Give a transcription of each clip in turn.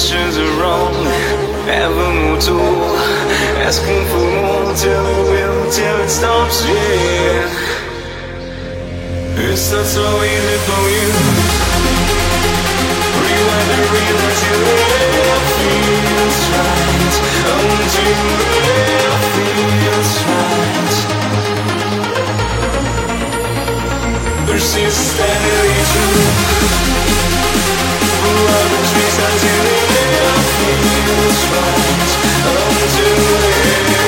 actions are wrong. Ever more tool, asking for more till it will, till it stops. Yeah, it's not so easy for you. Rewind the reel until it feels right. Until it feels right. Persistently true. Love trees until. Right. do it.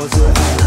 was a